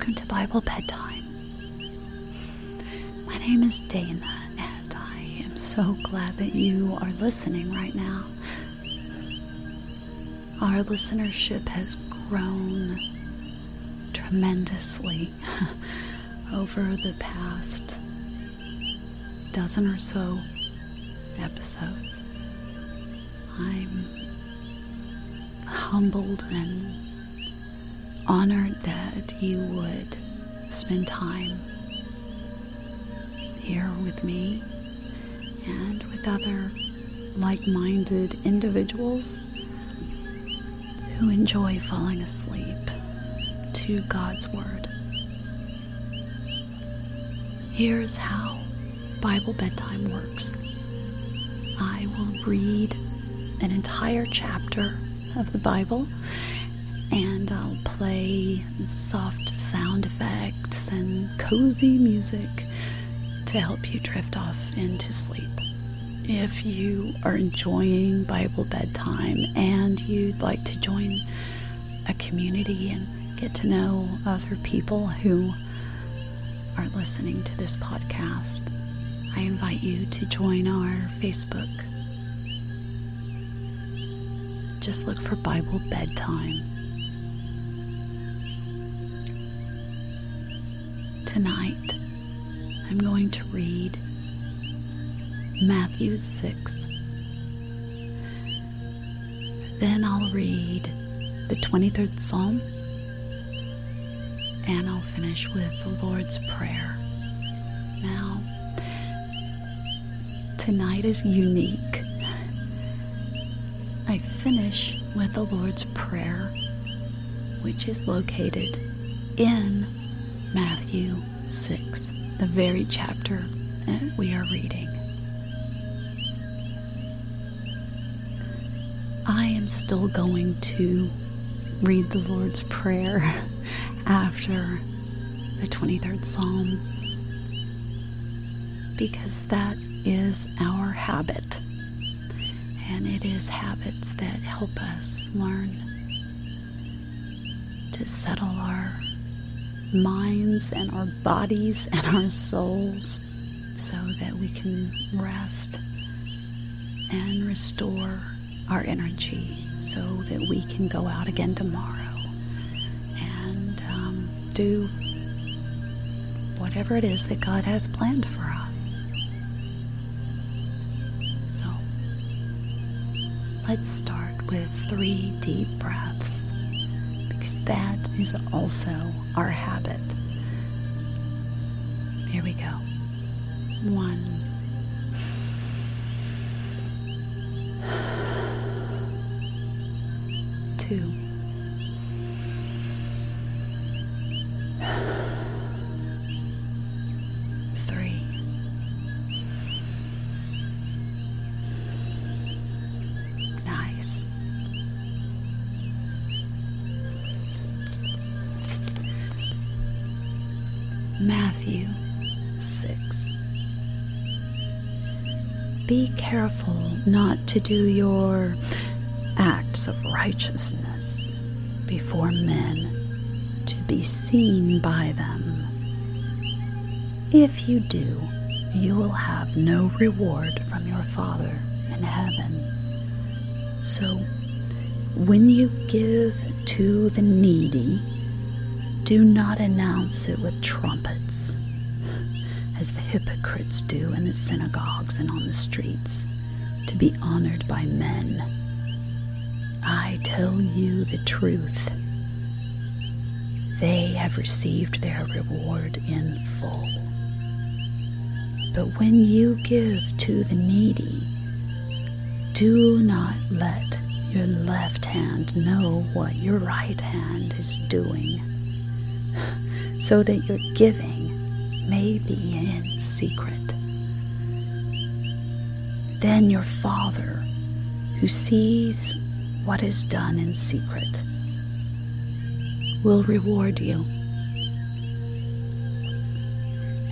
Welcome to Bible Bedtime. My name is Dana, and I am so glad that you are listening right now. Our listenership has grown tremendously over the past dozen or so episodes. I'm humbled and honored that you would spend time here with me and with other like minded individuals who enjoy falling asleep to God's Word. Here's how Bible bedtime works I will read an entire chapter of the Bible and I'll play soft sound effects and cozy music to help you drift off into sleep. If you are enjoying Bible bedtime and you'd like to join a community and get to know other people who are listening to this podcast, I invite you to join our Facebook. Just look for Bible Bedtime. Tonight, I'm going to read Matthew 6. Then I'll read the 23rd Psalm, and I'll finish with the Lord's Prayer. Now, tonight is unique. I finish with the Lord's Prayer, which is located in Matthew 6, the very chapter that we are reading. I am still going to read the Lord's Prayer after the 23rd Psalm because that is our habit. And it is habits that help us learn to settle our minds and our bodies and our souls so that we can rest and restore our energy so that we can go out again tomorrow and um, do whatever it is that God has planned for us. So let's start with three deep breaths that is also our habit. Here we go. One. Matthew 6. Be careful not to do your acts of righteousness before men to be seen by them. If you do, you will have no reward from your Father in heaven. So, when you give to the needy, do not announce it with trumpets, as the hypocrites do in the synagogues and on the streets, to be honored by men. I tell you the truth. They have received their reward in full. But when you give to the needy, do not let your left hand know what your right hand is doing, so that your giving may be in secret. Then your Father, who sees what is done in secret, will reward you.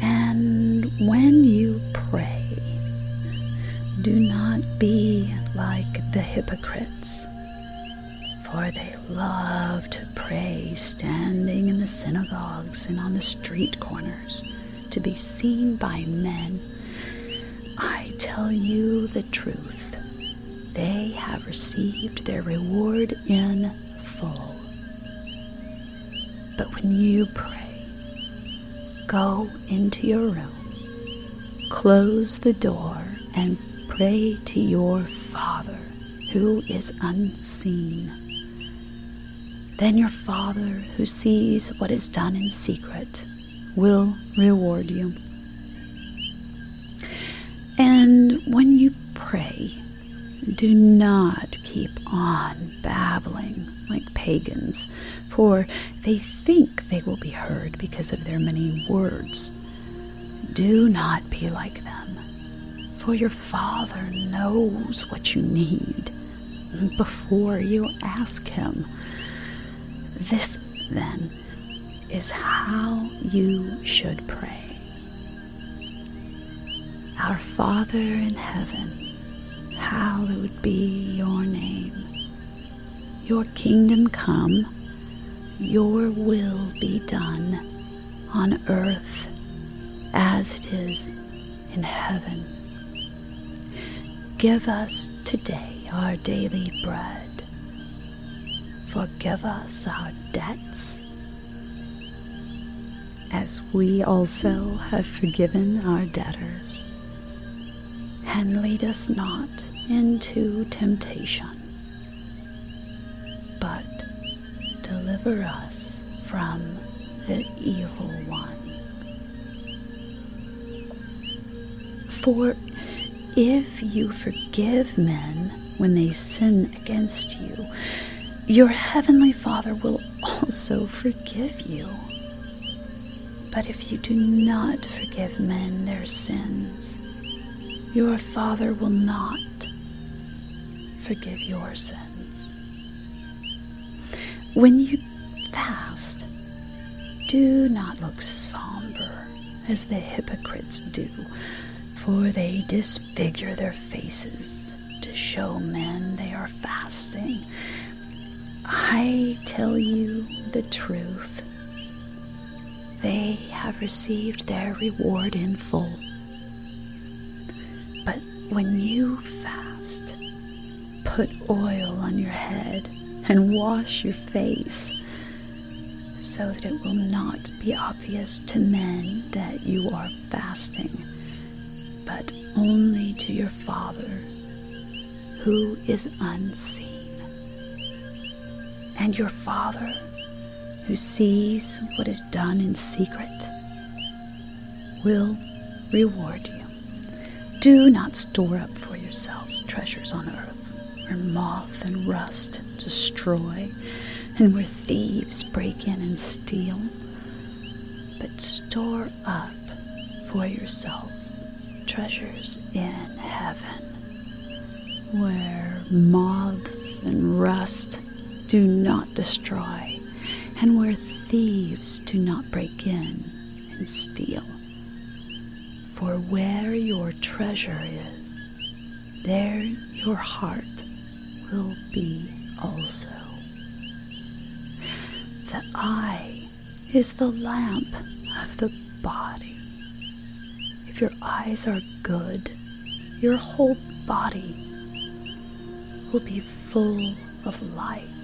And when you pray, do not be like the hypocrites, For they love to pray standing in the synagogues and on the street corners to be seen by men. I tell you the truth, they have received their reward in full. But when you pray, go into your room, close the door, and pray to your Father who is unseen. Then your Father who sees what is done in secret will reward you. And when you pray, do not keep on babbling like pagans, for they think they will be heard because of their many words. Do not be like them, for your Father knows what you need before you ask Him. This, then, is how you should pray. Our Father in heaven, hallowed be your name. Your kingdom come, your will be done on earth as it is in heaven. Give us today our daily bread. Forgive us our debts as we also have forgiven our debtors. And lead us not into temptation, but deliver us from the evil one. For if you forgive men when they sin against you, your heavenly Father will also forgive you. But if you do not forgive men their sins, your Father will not forgive your sins. When you fast, do not look somber as the hypocrites do, for they disfigure their faces to show men they are fasting. I tell you the truth they have received their reward in full. But when you fast, put oil on your head and wash your face so that it will not be obvious to men that you are fasting, but only to your Father who is unseen. And your Father who sees what is done in secret will reward you. Do not store up for yourselves treasures on earth, where moth and rust destroy, and where thieves break in and steal. But store up for yourselves treasures in heaven, where moths and rust do not destroy and where thieves do not break in and steal. For where your treasure is, there your heart will be also. The eye is the lamp of the body. If your eyes are good, your whole body will be full of light.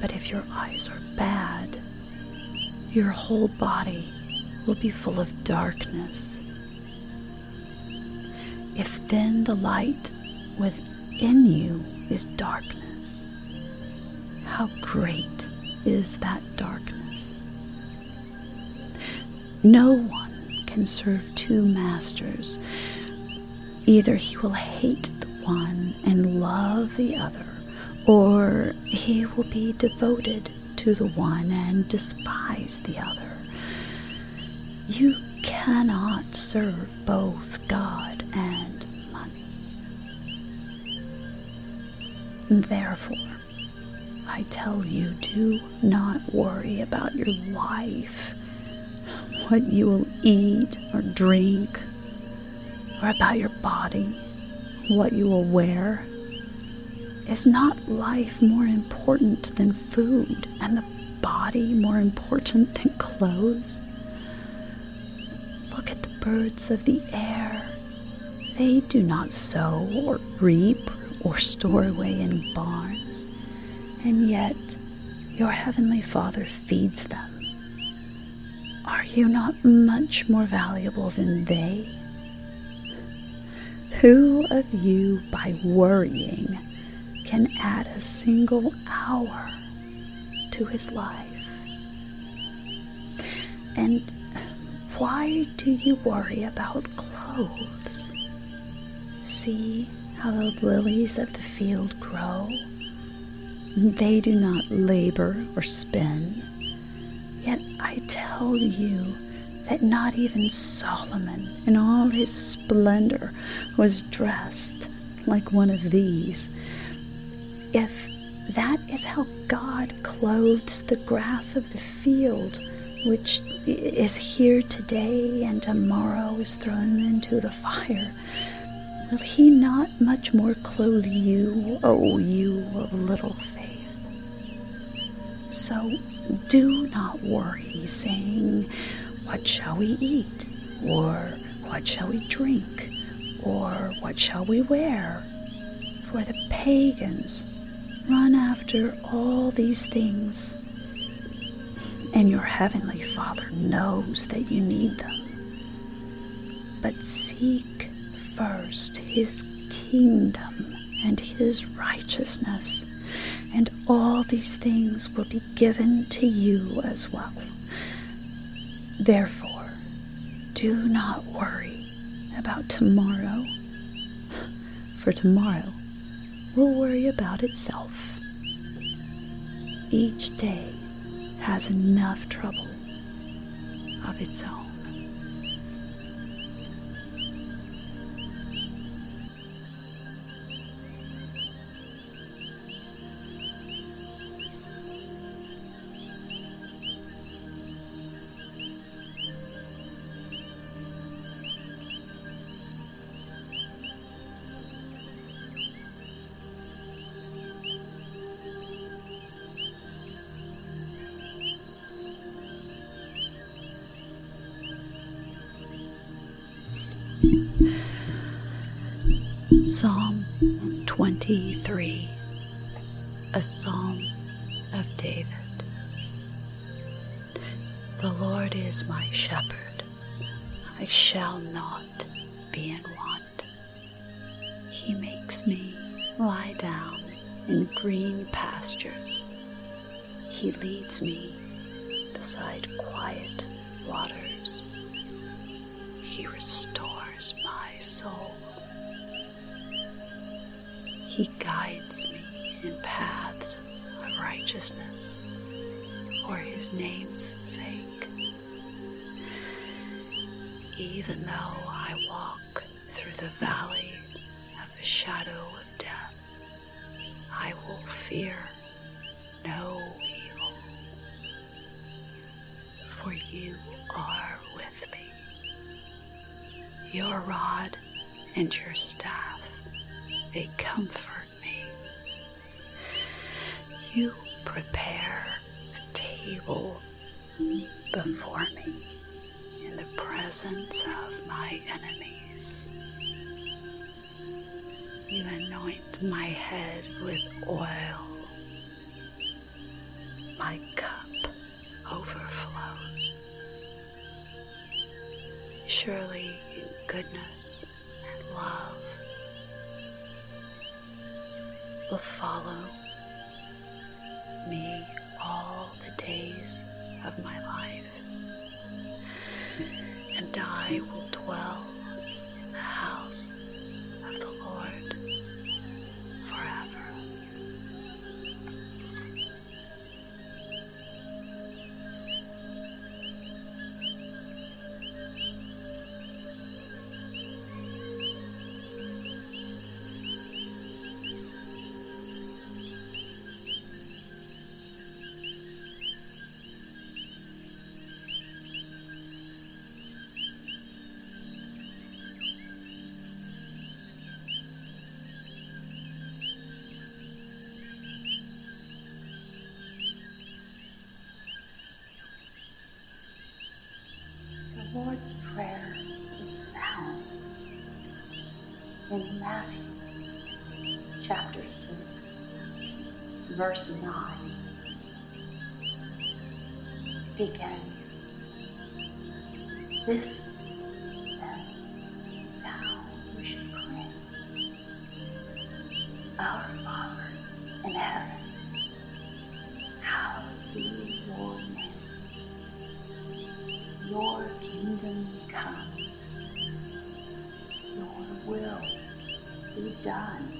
But if your eyes are bad, your whole body will be full of darkness. If then the light within you is darkness, how great is that darkness? No one can serve two masters. Either he will hate the one and love the other or he will be devoted to the one and despise the other. You cannot serve both God and money. Therefore, I tell you, do not worry about your life, what you will eat or drink, or about your body, what you will wear. Is not life more important than food and the body more important than clothes? Look at the birds of the air. They do not sow or reap or store away in barns, and yet your heavenly Father feeds them. Are you not much more valuable than they? Who of you, by worrying, can add a single hour to his life? And why do you worry about clothes? See how the lilies of the field grow? They do not labor or spin. Yet I tell you that not even Solomon in all his splendor was dressed like one of these. If that is how God clothes the grass of the field, which is here today and tomorrow is thrown into the fire, will He not much more clothe you, O you of little faith? So do not worry, saying, What shall we eat? Or what shall we drink? Or what shall we wear? For the pagans run after all these things, and your heavenly Father knows that you need them. But seek first his kingdom and his righteousness, and all these things will be given to you as well. Therefore, do not worry about tomorrow, for tomorrow will worry about itself. Each day has enough trouble of its own. Psalm 23, a psalm of David. The Lord is my shepherd, I shall not be in want. He makes me lie down in green pastures. He leads me beside quiet waters. He restores my soul. He guides me in paths of righteousness for his name's sake. Even though I walk through the valley of the shadow of death, I will fear no evil, for you are with me. Your rod and your staff, they comfort me. You prepare a table before me in the presence of my enemies. You anoint my head with oil. My cup overflows. Surely in goodness and love will follow me all the days of my life, and I will dwell chapter 6, verse 9 begins. This then is how you should pray. Our Father in heaven, hallowed be your name. Your kingdom come. Your will be done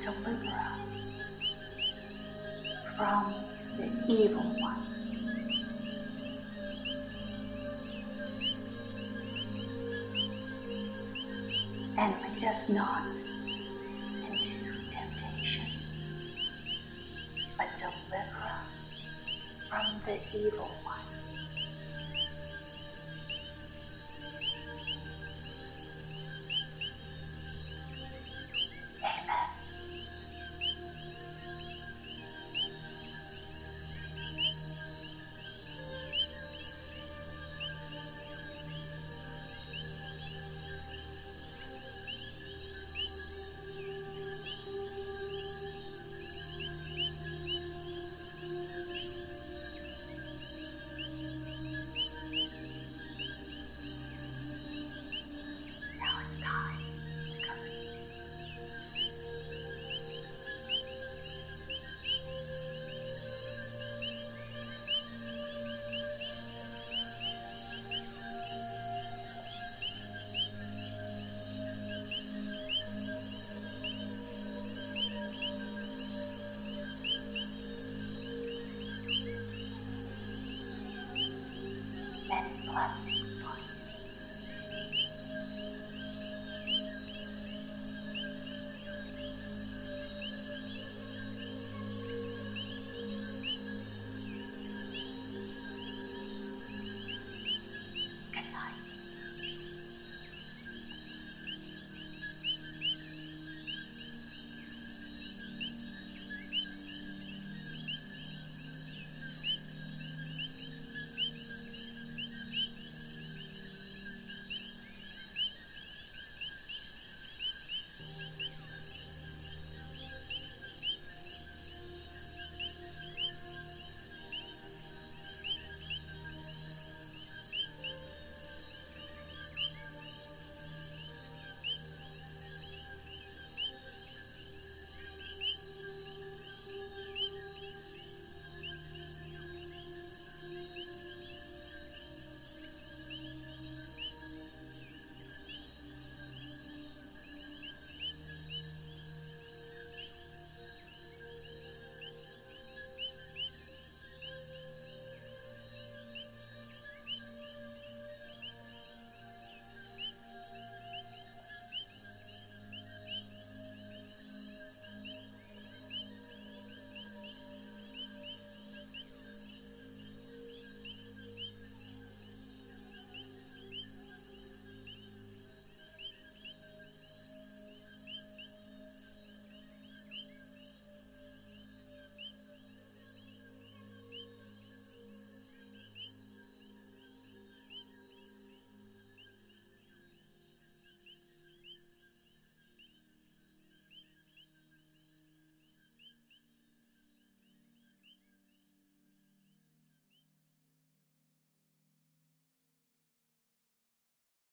deliver us from the evil one. And lead us not into temptation, but deliver us from the evil one. It's time to